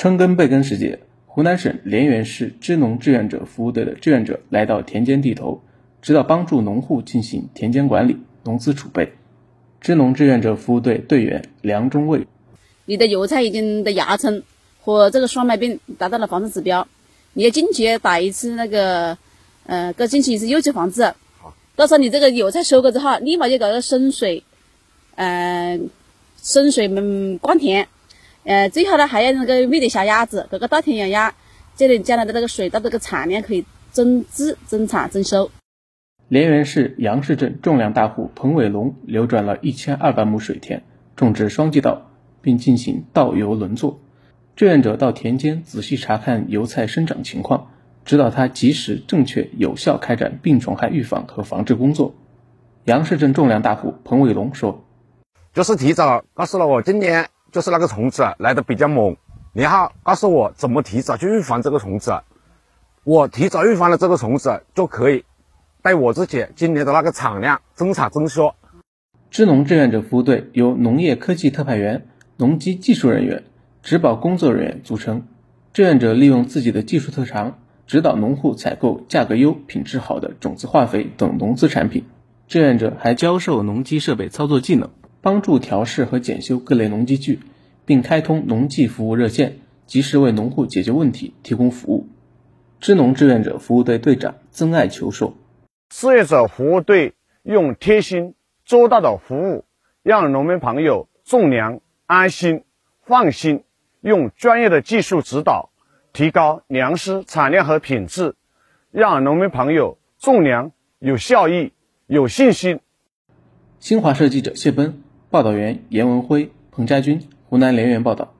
春耕备耕时节，湖南省涟源市支农志愿者服务队的志愿者来到田间地头，指导帮助农户进行田间管理、农资储备。支农志愿者服务队队员梁中卫：你的油菜已经的芽撑和这个霜霉病达到了防治指标，你要定期打一次那个，呃，各进行一次有机防治。到时候你这个油菜收割之后，立马就搞个深水，嗯，深水嗯灌田。呃，最好呢还要那个喂点小鸭子，搞个稻田养鸭，这样将来的那个水稻这个产量可以增质、增产、增收。涟源市杨市镇种粮大户彭伟龙流转了一千二百亩水田，种植双季稻，并进行稻油轮作。志愿者到田间仔细查看油菜生长情况，指导他及时、正确、有效开展病虫害预防和防治工作。杨市镇种粮大户彭伟龙说：“就是提早告诉了我今年。”就是那个虫子啊来的比较猛，然后告诉我怎么提早去预防这个虫子，我提早预防了这个虫子，就可以带我自己今年的那个产量增产增收。支农志愿者服务队由农业科技特派员、农机技术人员、植保工作人员组成，志愿者利用自己的技术特长，指导农户采购价格优、品质好的种子、化肥等农资产品。志愿者还教授农机设备操作技能。帮助调试和检修各类农机具，并开通农技服务热线，及时为农户解决问题、提供服务。支农志愿者服务队队长曾爱球说：“志愿者服务队用贴心周到的服务，让农民朋友种粮安心放心；用专业的技术指导，提高粮食产量和品质，让农民朋友种粮有效益、有信心。”新华社记者谢奔。报道员：严文辉、彭家军，湖南联源报道。